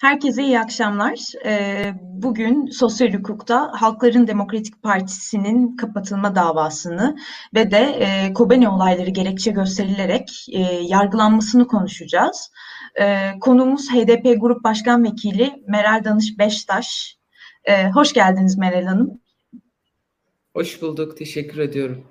Herkese iyi akşamlar. Ee, bugün sosyal hukukta Halkların Demokratik Partisi'nin kapatılma davasını ve de e, Kobane olayları gerekçe gösterilerek e, yargılanmasını konuşacağız. E, konuğumuz HDP Grup Başkan Vekili Meral Danış Beştaş. Hoş geldiniz Meral Hanım. Hoş bulduk, teşekkür ediyorum.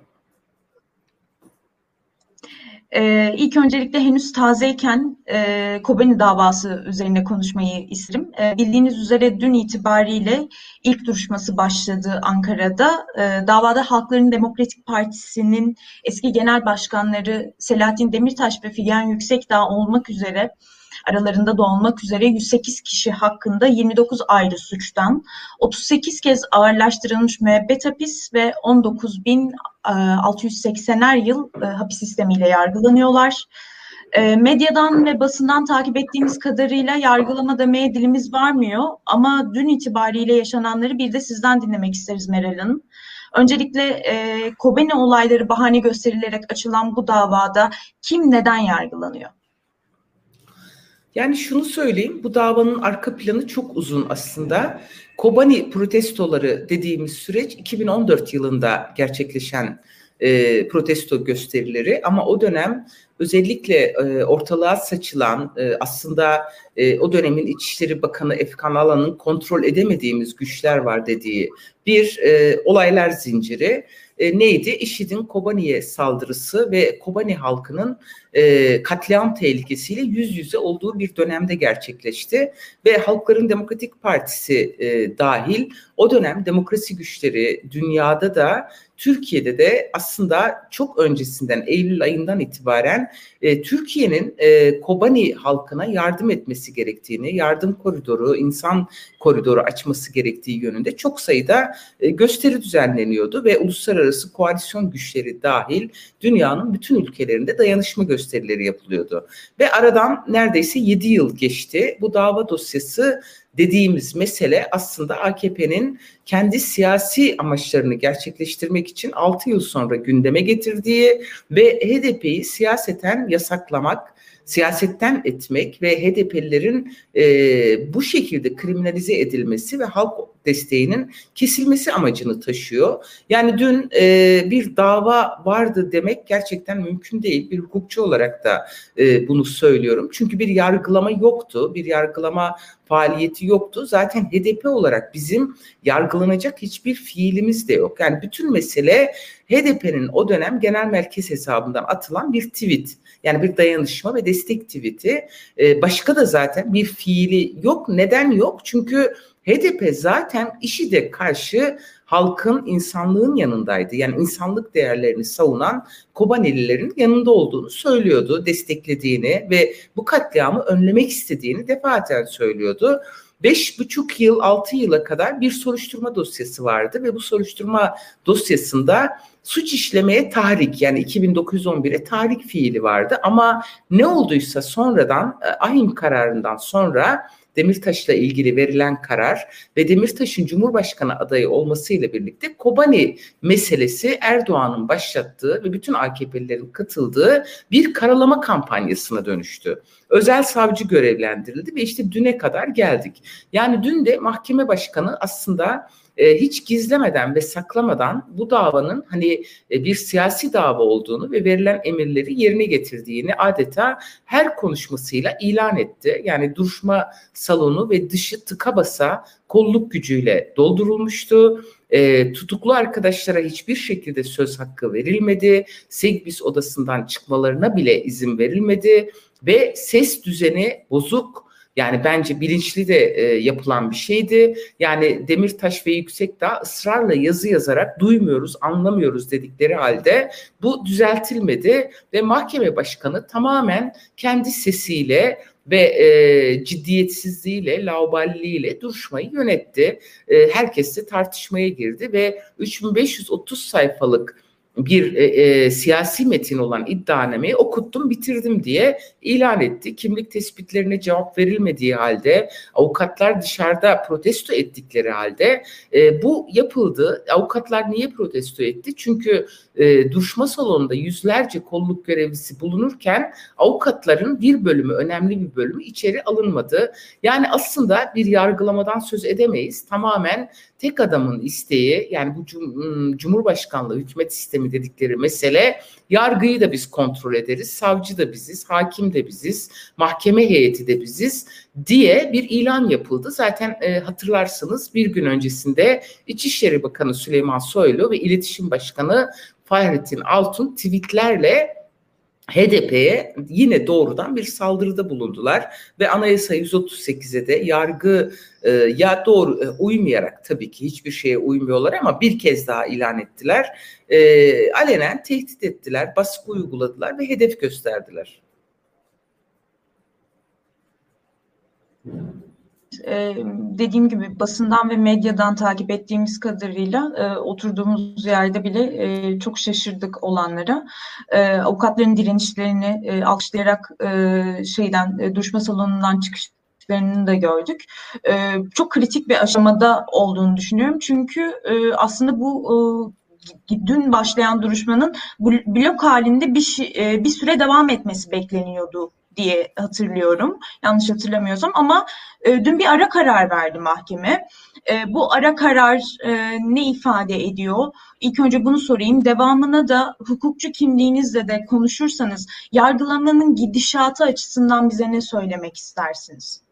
Ee, ilk öncelikle henüz tazeyken e, Kobani davası üzerine konuşmayı isterim. E, bildiğiniz üzere dün itibariyle ilk duruşması başladı Ankara'da. E, davada Halkların Demokratik Partisi'nin eski genel başkanları Selahattin Demirtaş ve Figen Yüksekdağ olmak üzere aralarında da olmak üzere 108 kişi hakkında 29 ayrı suçtan 38 kez ağırlaştırılmış müebbet hapis ve 19.680'er yıl e, hapis sistemiyle yargılanıyorlar. E, medyadan ve basından takip ettiğimiz kadarıyla yargılama demeye dilimiz varmıyor ama dün itibariyle yaşananları bir de sizden dinlemek isteriz Meral Hanım. Öncelikle e, Kobeni olayları bahane gösterilerek açılan bu davada kim neden yargılanıyor? Yani şunu söyleyeyim, bu davanın arka planı çok uzun aslında. Kobani protestoları dediğimiz süreç 2014 yılında gerçekleşen e, protesto gösterileri ama o dönem özellikle e, ortalığa saçılan e, aslında e, o dönemin İçişleri Bakanı Efkan Alan'ın kontrol edemediğimiz güçler var dediği bir e, olaylar zinciri e, neydi? IŞİD'in Kobani'ye saldırısı ve Kobani halkının e, katliam tehlikesiyle yüz yüze olduğu bir dönemde gerçekleşti ve Halkların Demokratik Partisi e, dahil o dönem demokrasi güçleri dünyada da Türkiye'de de aslında çok öncesinden Eylül ayından itibaren e, Türkiye'nin e, Kobani halkına yardım etmesi gerektiğini, yardım koridoru, insan koridoru açması gerektiği yönünde çok sayıda e, gösteri düzenleniyordu ve uluslararası koalisyon güçleri dahil dünyanın bütün ülkelerinde dayanışma gösterileri yapılıyordu. Ve aradan neredeyse 7 yıl geçti. Bu dava dosyası dediğimiz mesele aslında AKP'nin kendi siyasi amaçlarını gerçekleştirmek için 6 yıl sonra gündeme getirdiği ve HDP'yi siyaseten yasaklamak, siyasetten etmek ve HDP'lilerin e, bu şekilde kriminalize edilmesi ve halk desteğinin kesilmesi amacını taşıyor. Yani dün e, bir dava vardı demek gerçekten mümkün değil. Bir hukukçu olarak da e, bunu söylüyorum. Çünkü bir yargılama yoktu. Bir yargılama faaliyeti yoktu. Zaten HDP olarak bizim yargılanacak hiçbir fiilimiz de yok. Yani bütün mesele HDP'nin o dönem genel merkez hesabından atılan bir tweet. Yani bir dayanışma ve destek tweet'i. Ee, başka da zaten bir fiili yok. Neden yok? Çünkü HDP zaten işi de karşı halkın insanlığın yanındaydı. Yani insanlık değerlerini savunan Kobanelilerin yanında olduğunu söylüyordu, desteklediğini ve bu katliamı önlemek istediğini defaten söylüyordu. Beş buçuk yıl, altı yıla kadar bir soruşturma dosyası vardı ve bu soruşturma dosyasında suç işlemeye tahrik yani 2911'e tahrik fiili vardı ama ne olduysa sonradan e, ahim kararından sonra Demirtaş'la ilgili verilen karar ve Demirtaş'ın Cumhurbaşkanı adayı olmasıyla birlikte Kobani meselesi Erdoğan'ın başlattığı ve bütün AKP'lilerin katıldığı bir karalama kampanyasına dönüştü. Özel savcı görevlendirildi ve işte düne kadar geldik. Yani dün de mahkeme başkanı aslında e, hiç gizlemeden ve saklamadan bu davanın hani e, bir siyasi dava olduğunu ve verilen emirleri yerine getirdiğini adeta her konuşmasıyla ilan etti. Yani duruşma salonu ve dışı tıka basa kolluk gücüyle doldurulmuştu. E, tutuklu arkadaşlara hiçbir şekilde söz hakkı verilmedi. Segbis odasından çıkmalarına bile izin verilmedi ve ses düzeni bozuk yani bence bilinçli de e, yapılan bir şeydi. Yani Demirtaş ve Yüksekdağ ısrarla yazı yazarak duymuyoruz, anlamıyoruz dedikleri halde bu düzeltilmedi ve mahkeme başkanı tamamen kendi sesiyle ve e, ciddiyetsizliğiyle, lauballiliğiyle duruşmayı yönetti. E, herkes de tartışmaya girdi ve 3530 sayfalık bir e, e, siyasi metin olan iddianameyi okuttum bitirdim diye ilan etti. Kimlik tespitlerine cevap verilmediği halde avukatlar dışarıda protesto ettikleri halde e, bu yapıldı. Avukatlar niye protesto etti? Çünkü e, duruşma salonunda yüzlerce kolluk görevlisi bulunurken avukatların bir bölümü önemli bir bölümü içeri alınmadı. Yani aslında bir yargılamadan söz edemeyiz. Tamamen tek adamın isteği yani bu cum- Cumhurbaşkanlığı hükümet sistemi dedikleri mesele yargıyı da biz kontrol ederiz, savcı da biziz, hakim de biziz, mahkeme heyeti de biziz diye bir ilan yapıldı. Zaten e, hatırlarsınız bir gün öncesinde İçişleri Bakanı Süleyman Soylu ve İletişim Başkanı Fahrettin Altun tweetlerle HDP'ye yine doğrudan bir saldırıda bulundular ve Anayasa 138'e de yargı e, ya doğru e, uymayarak tabii ki hiçbir şeye uymuyorlar ama bir kez daha ilan ettiler. E, alenen tehdit ettiler, baskı uyguladılar ve hedef gösterdiler. E, dediğim gibi basından ve medyadan takip ettiğimiz kadarıyla e, oturduğumuz yerde bile e, çok şaşırdık olanlara. E, avukatların direnişlerini e, alkışlayarak e, şeyden e, duruşma salonundan çıkış da gördük. E, çok kritik bir aşamada olduğunu düşünüyorum. Çünkü e, aslında bu e, dün başlayan duruşmanın blok halinde bir, e, bir süre devam etmesi bekleniyordu diye hatırlıyorum. Yanlış hatırlamıyorsam ama e, dün bir ara karar verdi mahkeme. E, bu ara karar e, ne ifade ediyor? İlk önce bunu sorayım. Devamına da hukukçu kimliğinizle de konuşursanız yargılamanın gidişatı açısından bize ne söylemek istersiniz?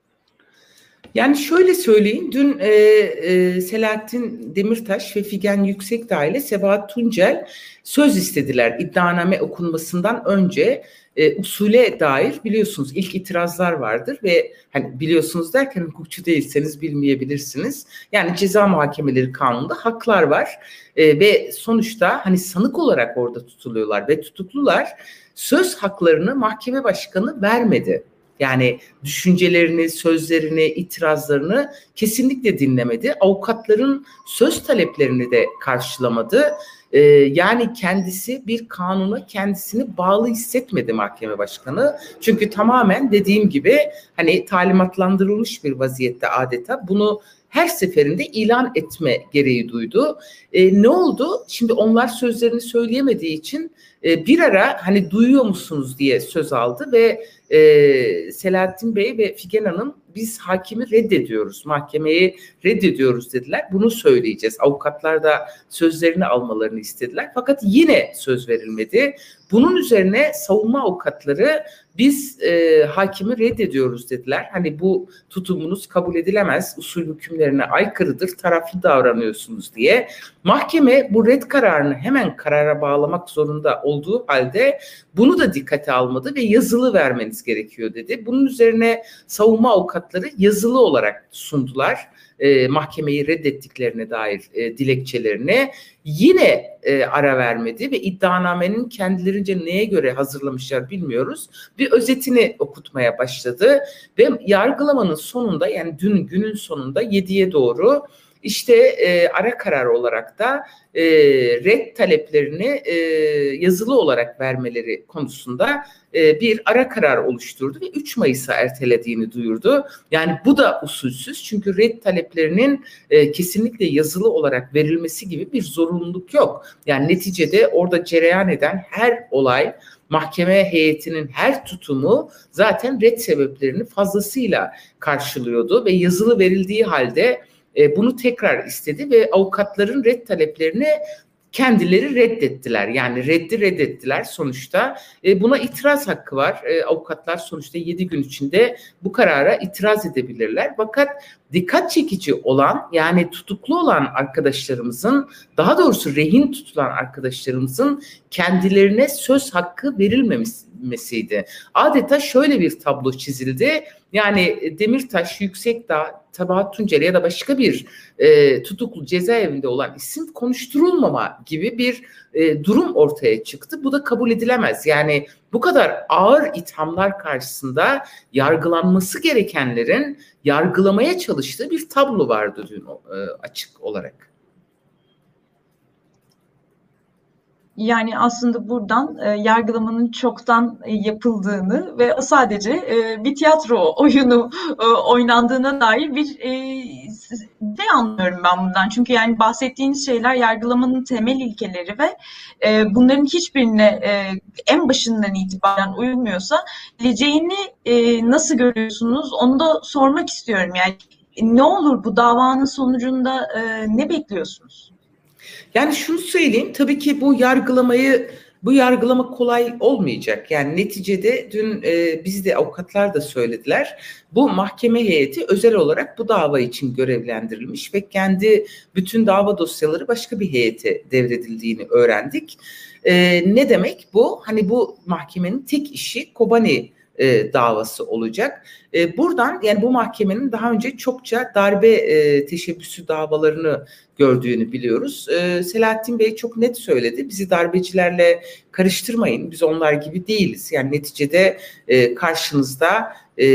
Yani şöyle söyleyeyim, dün e, e, Selahattin Demirtaş ve Figen Yüksekdağ ile Sebahat Tuncel söz istediler iddianame okunmasından önce e, usule dair biliyorsunuz ilk itirazlar vardır ve hani biliyorsunuz derken hukukçu değilseniz bilmeyebilirsiniz. Yani ceza muhakemeleri kanununda haklar var e, ve sonuçta hani sanık olarak orada tutuluyorlar ve tutuklular söz haklarını mahkeme başkanı vermedi. Yani düşüncelerini, sözlerini, itirazlarını kesinlikle dinlemedi. Avukatların söz taleplerini de karşılamadı. Ee, yani kendisi bir kanuna kendisini bağlı hissetmedi mahkeme başkanı. Çünkü tamamen dediğim gibi hani talimatlandırılmış bir vaziyette adeta bunu her seferinde ilan etme gereği duydu. E, ne oldu? Şimdi onlar sözlerini söyleyemediği için e, bir ara hani duyuyor musunuz diye söz aldı ve e, Selahattin Bey ve Figen Hanım biz hakimi reddediyoruz, mahkemeyi reddediyoruz dediler. Bunu söyleyeceğiz. Avukatlar da sözlerini almalarını istediler. Fakat yine söz verilmedi. Bunun üzerine savunma avukatları biz e, hakimi reddediyoruz dediler. Hani bu tutumunuz kabul edilemez, usul hükümlerine aykırıdır, taraflı davranıyorsunuz diye. Mahkeme bu red kararını hemen karara bağlamak zorunda olduğu halde bunu da dikkate almadı ve yazılı vermeniz gerekiyor dedi. Bunun üzerine savunma avukatları yazılı olarak sundular e, mahkemeyi reddettiklerine dair e, dilekçelerini yine e, ara vermedi ve iddianamenin kendilerince neye göre hazırlamışlar bilmiyoruz. Bir özetini okutmaya başladı ve yargılamanın sonunda yani dün günün sonunda 7'ye doğru işte e, ara karar olarak da e, red taleplerini e, yazılı olarak vermeleri konusunda e, bir ara karar oluşturdu ve 3 Mayıs'a ertelediğini duyurdu. Yani bu da usulsüz çünkü red taleplerinin e, kesinlikle yazılı olarak verilmesi gibi bir zorunluluk yok. Yani neticede orada cereyan eden her olay mahkeme heyetinin her tutumu zaten red sebeplerini fazlasıyla karşılıyordu ve yazılı verildiği halde e, bunu tekrar istedi ve avukatların red taleplerini kendileri reddettiler. Yani reddi reddettiler sonuçta. E, buna itiraz hakkı var. E, avukatlar sonuçta 7 gün içinde bu karara itiraz edebilirler. Fakat dikkat çekici olan yani tutuklu olan arkadaşlarımızın daha doğrusu rehin tutulan arkadaşlarımızın kendilerine söz hakkı verilmemesiydi. Adeta şöyle bir tablo çizildi. Yani Demirtaş, Yüksekdağ, Tabahat Tunceli ya da başka bir e, tutuklu cezaevinde olan isim konuşturulmama gibi bir e, durum ortaya çıktı. Bu da kabul edilemez. Yani bu kadar ağır ithamlar karşısında yargılanması gerekenlerin yargılamaya çalıştığı bir tablo vardı dün e, açık olarak. Yani aslında buradan e, yargılamanın çoktan e, yapıldığını ve sadece e, bir tiyatro oyunu e, oynandığına dair bir e, şey anlıyorum ben bundan. Çünkü yani bahsettiğiniz şeyler yargılamanın temel ilkeleri ve e, bunların hiçbirine e, en başından itibaren uyulmuyorsa geleceğini e, nasıl görüyorsunuz onu da sormak istiyorum. Yani ne olur bu davanın sonucunda e, ne bekliyorsunuz? Yani şunu söyleyeyim tabii ki bu yargılamayı bu yargılama kolay olmayacak. Yani neticede dün e, biz de avukatlar da söylediler. Bu mahkeme heyeti özel olarak bu dava için görevlendirilmiş ve kendi bütün dava dosyaları başka bir heyete devredildiğini öğrendik. E, ne demek bu? Hani bu mahkemenin tek işi Kobani e, davası olacak. E, buradan yani bu mahkemenin daha önce çokça darbe e, teşebbüsü davalarını gördüğünü biliyoruz. E, Selahattin Bey çok net söyledi. Bizi darbecilerle karıştırmayın. Biz onlar gibi değiliz. Yani neticede e, karşınızda e,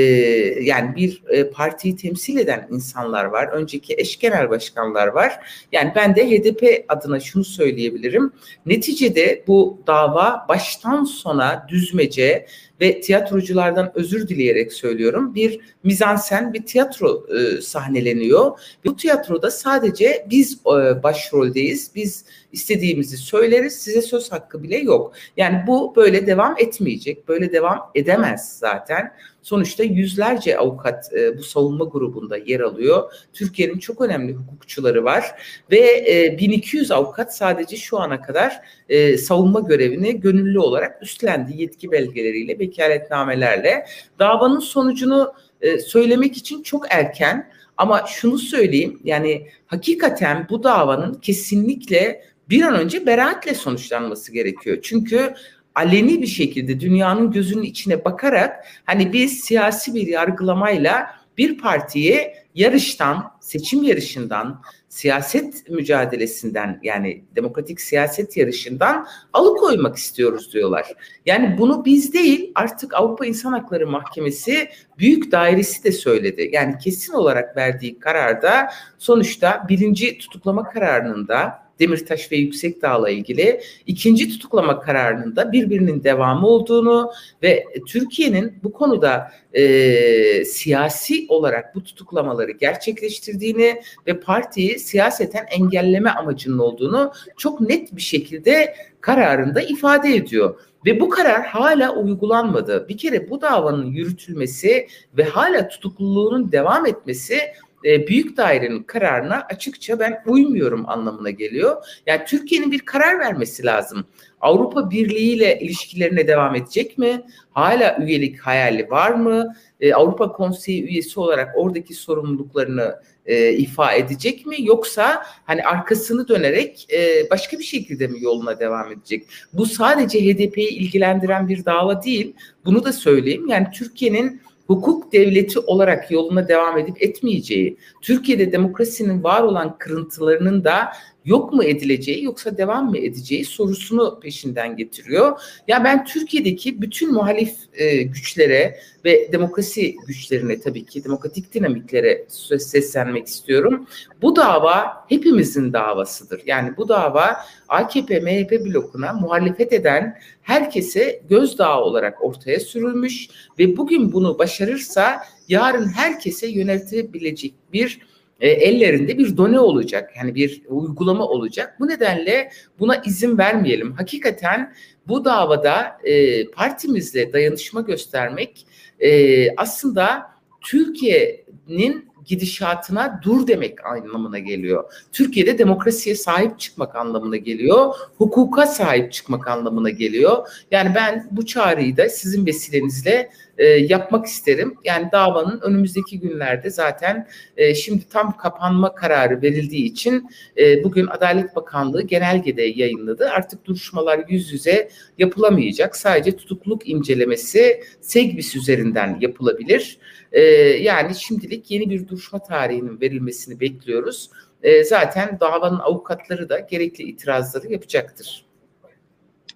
yani bir e, partiyi temsil eden insanlar var. Önceki eş genel başkanlar var. Yani ben de HDP adına şunu söyleyebilirim. Neticede bu dava baştan sona düzmece ve tiyatroculardan özür dileyerek söylüyorum. Bir mizansen, bir tiyatro e, sahneleniyor. Bu tiyatroda sadece biz e, başroldeyiz. Biz istediğimizi söyleriz. Size söz hakkı bile yok. Yani bu böyle devam etmeyecek. Böyle devam edemez zaten. Sonuçta yüzlerce avukat e, bu savunma grubunda yer alıyor. Türkiye'nin çok önemli hukukçuları var ve e, 1200 avukat sadece şu ana kadar e, savunma görevini gönüllü olarak üstlendi yetki belgeleriyle, vekaletnamelerle. Davanın sonucunu e, söylemek için çok erken ama şunu söyleyeyim yani hakikaten bu davanın kesinlikle bir an önce beraatle sonuçlanması gerekiyor. Çünkü aleni bir şekilde dünyanın gözünün içine bakarak hani biz siyasi bir yargılamayla bir partiye yarıştan, seçim yarışından, siyaset mücadelesinden yani demokratik siyaset yarışından alıkoymak istiyoruz diyorlar. Yani bunu biz değil artık Avrupa İnsan Hakları Mahkemesi büyük dairesi de söyledi. Yani kesin olarak verdiği kararda sonuçta birinci tutuklama kararının da Demirtaş ve Yüksekdağ'la ilgili ikinci tutuklama kararının da birbirinin devamı olduğunu ve Türkiye'nin bu konuda e, siyasi olarak bu tutuklamaları gerçekleştirdiğini ve partiyi siyaseten engelleme amacının olduğunu çok net bir şekilde kararında ifade ediyor. Ve bu karar hala uygulanmadı. Bir kere bu davanın yürütülmesi ve hala tutukluluğunun devam etmesi e, büyük dairenin kararına açıkça ben uymuyorum anlamına geliyor. Yani Türkiye'nin bir karar vermesi lazım. Avrupa Birliği ile ilişkilerine devam edecek mi? Hala üyelik hayali var mı? E, Avrupa Konseyi üyesi olarak oradaki sorumluluklarını e, ifa edecek mi? Yoksa hani arkasını dönerek e, başka bir şekilde mi yoluna devam edecek? Bu sadece HDP'yi ilgilendiren bir dava değil. Bunu da söyleyeyim. Yani Türkiye'nin hukuk devleti olarak yoluna devam edip etmeyeceği, Türkiye'de demokrasinin var olan kırıntılarının da yok mu edileceği yoksa devam mı edeceği sorusunu peşinden getiriyor. Ya ben Türkiye'deki bütün muhalif e, güçlere ve demokrasi güçlerine tabii ki demokratik dinamiklere seslenmek istiyorum. Bu dava hepimizin davasıdır. Yani bu dava AKP MHP blokuna muhalefet eden herkese gözdağı olarak ortaya sürülmüş ve bugün bunu başarırsa yarın herkese yöneltebilecek bir e, ellerinde bir done olacak. Yani bir uygulama olacak. Bu nedenle buna izin vermeyelim. Hakikaten bu davada e, partimizle dayanışma göstermek e, aslında Türkiye'nin gidişatına dur demek anlamına geliyor. Türkiye'de demokrasiye sahip çıkmak anlamına geliyor. Hukuka sahip çıkmak anlamına geliyor. Yani ben bu çağrıyı da sizin vesilenizle e, yapmak isterim. Yani davanın önümüzdeki günlerde zaten e, şimdi tam kapanma kararı verildiği için e, bugün Adalet Bakanlığı genelgede yayınladı. Artık duruşmalar yüz yüze yapılamayacak. Sadece tutukluluk incelemesi SEGBİS üzerinden yapılabilir. E, yani şimdilik yeni bir duruşma tarihinin verilmesini bekliyoruz. E, zaten davanın avukatları da gerekli itirazları yapacaktır.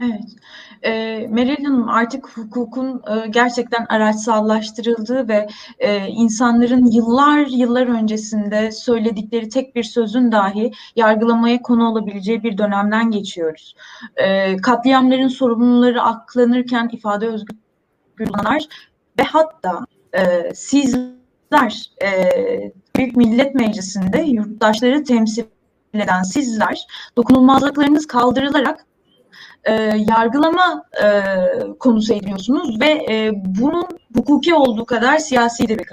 Evet. E, Meral Hanım artık hukukun e, gerçekten araçsallaştırıldığı ve e, insanların yıllar yıllar öncesinde söyledikleri tek bir sözün dahi yargılamaya konu olabileceği bir dönemden geçiyoruz. E, katliamların sorumluları aklanırken ifade özgürlüğü ve hatta e, sizler e, Büyük Millet Meclisi'nde yurttaşları temsil eden sizler dokunulmazlıklarınız kaldırılarak e, yargılama e, konusu ediyorsunuz ve e, bunun hukuki olduğu kadar siyasi de bir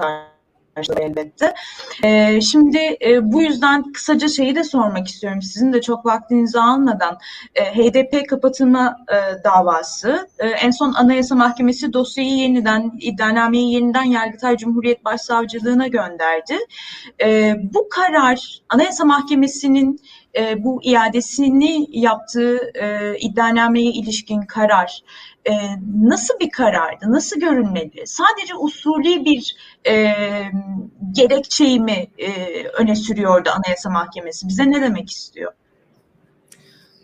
karşılığı elbette. E, şimdi e, bu yüzden kısaca şeyi de sormak istiyorum. Sizin de çok vaktinizi almadan e, HDP kapatılma e, davası. E, en son Anayasa Mahkemesi dosyayı yeniden, iddianameyi yeniden Yargıtay Cumhuriyet Başsavcılığına gönderdi. E, bu karar Anayasa Mahkemesi'nin e, bu iadesini yaptığı e, iddianameye ilişkin karar e, nasıl bir karardı, nasıl görünmeli? Sadece usulü bir e, gerekçeyi mi e, öne sürüyordu Anayasa Mahkemesi? Bize ne demek istiyor?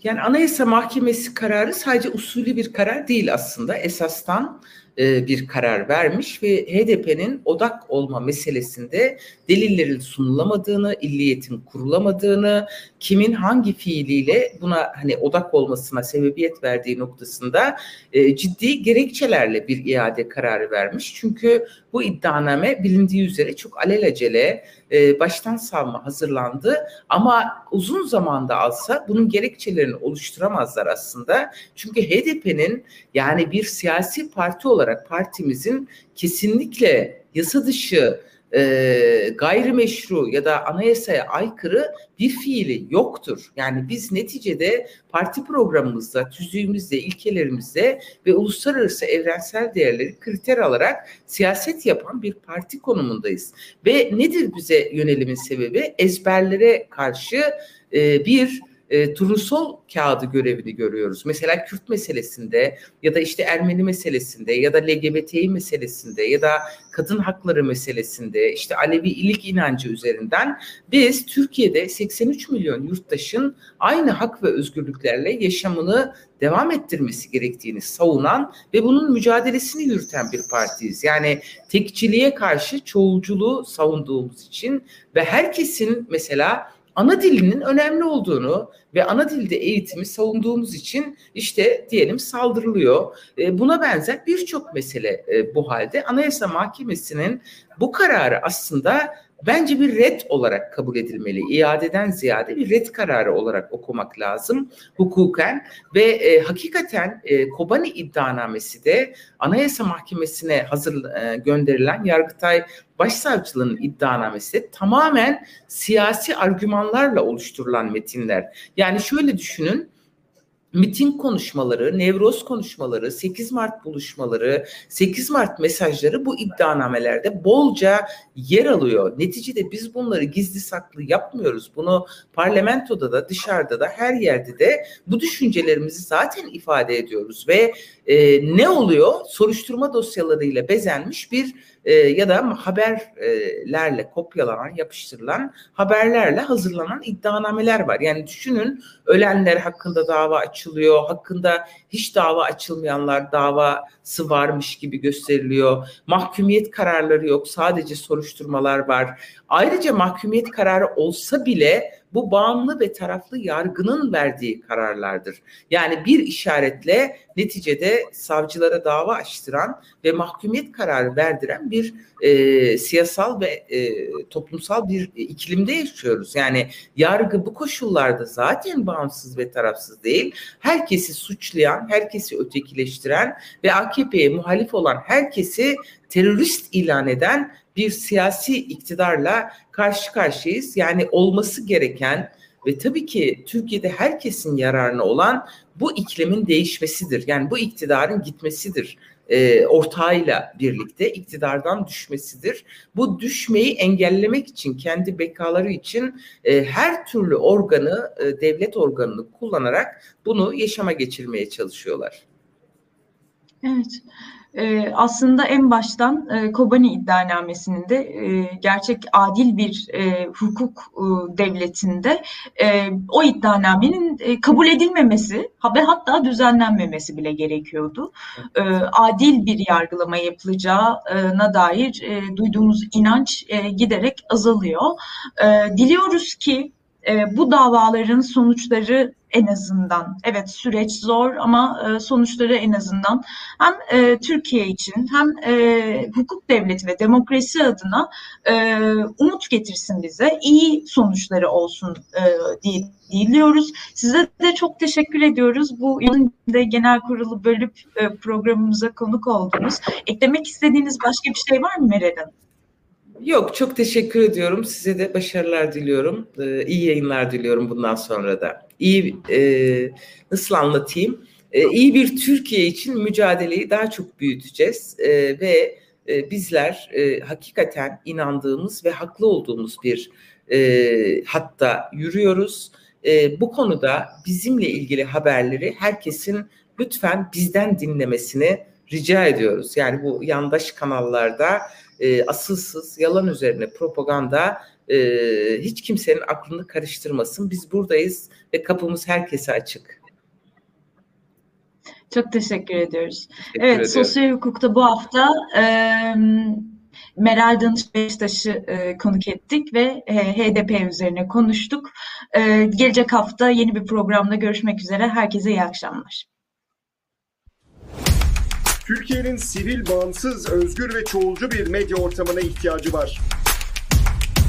Yani Anayasa Mahkemesi kararı sadece usulü bir karar değil aslında. Esastan e, bir karar vermiş ve HDP'nin odak olma meselesinde delillerin sunulamadığını, illiyetin kurulamadığını, kimin hangi fiiliyle buna hani odak olmasına sebebiyet verdiği noktasında e, ciddi gerekçelerle bir iade kararı vermiş. Çünkü bu iddianame bilindiği üzere çok alelacele e, baştan savma hazırlandı ama uzun zamanda alsa bunun gerekçelerini oluşturamazlar aslında. Çünkü HDP'nin yani bir siyasi parti olarak partimizin kesinlikle yasa dışı e, gayrimeşru ya da anayasaya aykırı bir fiili yoktur. Yani biz neticede parti programımızda, tüzüğümüzde, ilkelerimizde ve uluslararası evrensel değerleri kriter alarak siyaset yapan bir parti konumundayız. Ve nedir bize yönelimin sebebi? Ezberlere karşı e, bir e, turnusol kağıdı görevini görüyoruz. Mesela Kürt meselesinde ya da işte Ermeni meselesinde ya da LGBTİ meselesinde ya da kadın hakları meselesinde işte Alevi ilik inancı üzerinden biz Türkiye'de 83 milyon yurttaşın aynı hak ve özgürlüklerle yaşamını devam ettirmesi gerektiğini savunan ve bunun mücadelesini yürüten bir partiyiz. Yani tekçiliğe karşı çoğulculuğu savunduğumuz için ve herkesin mesela ana dilinin önemli olduğunu ve ana dilde eğitimi savunduğumuz için işte diyelim saldırılıyor. E, buna benzer birçok mesele e, bu halde. Anayasa Mahkemesi'nin bu kararı aslında bence bir red olarak kabul edilmeli. İadeden ziyade bir red kararı olarak okumak lazım hukuken ve e, hakikaten e, Kobani iddianamesi de Anayasa Mahkemesi'ne hazır e, gönderilen Yargıtay Başsavcılığının iddianamesi de tamamen siyasi argümanlarla oluşturulan metinler. Yani şöyle düşünün miting konuşmaları, nevroz konuşmaları, 8 Mart buluşmaları, 8 Mart mesajları bu iddianamelerde bolca yer alıyor. Neticede biz bunları gizli saklı yapmıyoruz. Bunu parlamentoda da dışarıda da her yerde de bu düşüncelerimizi zaten ifade ediyoruz ve e, ne oluyor? Soruşturma dosyalarıyla bezenmiş bir e, ya da haberlerle kopyalanan, yapıştırılan haberlerle hazırlanan iddianameler var. Yani düşünün ölenler hakkında dava açılıyor, hakkında hiç dava açılmayanlar davası varmış gibi gösteriliyor. Mahkumiyet kararları yok, sadece soruşturmalar var. Ayrıca mahkumiyet kararı olsa bile bu bağımlı ve taraflı yargının verdiği kararlardır. Yani bir işaretle neticede savcılara dava açtıran ve mahkumiyet kararı verdiren bir e, siyasal ve e, toplumsal bir iklimde yaşıyoruz. Yani yargı bu koşullarda zaten bağımsız ve tarafsız değil. Herkesi suçlayan, herkesi ötekileştiren ve AKP'ye muhalif olan herkesi terörist ilan eden bir siyasi iktidarla karşı karşıyayız. Yani olması gereken ve tabii ki Türkiye'de herkesin yararına olan bu iklimin değişmesidir. Yani bu iktidarın gitmesidir. E, ortağıyla birlikte iktidardan düşmesidir. Bu düşmeyi engellemek için kendi bekaları için e, her türlü organı e, devlet organını kullanarak bunu yaşama geçirmeye çalışıyorlar. Evet. Ee, aslında en baştan e, Kobani iddianamesinin de e, gerçek adil bir e, hukuk devletinde o iddianamenin kabul edilmemesi ve hatta düzenlenmemesi bile gerekiyordu. Adil bir yargılama yapılacağına dair duyduğumuz inanç giderek azalıyor. Diliyoruz ki bu davaların sonuçları en azından evet süreç zor ama e, sonuçları en azından hem e, Türkiye için hem e, hukuk devleti ve demokrasi adına umut getirsin bize iyi sonuçları olsun e, diye diliyoruz. Size de çok teşekkür ediyoruz. Bu yılın de genel kurulu bölüp programımıza konuk oldunuz. Eklemek istediğiniz başka bir şey var mı Meral Hanım? Yok çok teşekkür ediyorum. Size de başarılar diliyorum. Ee, iyi yayınlar diliyorum bundan sonra da. İyi e, nasıl anlatayım? E, iyi bir Türkiye için mücadeleyi daha çok büyüteceğiz e, ve e, bizler e, hakikaten inandığımız ve haklı olduğumuz bir e, hatta yürüyoruz. E, bu konuda bizimle ilgili haberleri herkesin lütfen bizden dinlemesini rica ediyoruz. Yani bu yandaş kanallarda e, asılsız, yalan üzerine propaganda e, hiç kimsenin aklını karıştırmasın. Biz buradayız ve kapımız herkese açık. Çok teşekkür ediyoruz. Teşekkür evet, ediyorum. sosyal hukukta bu hafta e, Meral Danış Beştaş'ı e, konuk ettik ve e, HDP üzerine konuştuk. E, gelecek hafta yeni bir programda görüşmek üzere. Herkese iyi akşamlar. Türkiye'nin sivil, bağımsız, özgür ve çoğulcu bir medya ortamına ihtiyacı var.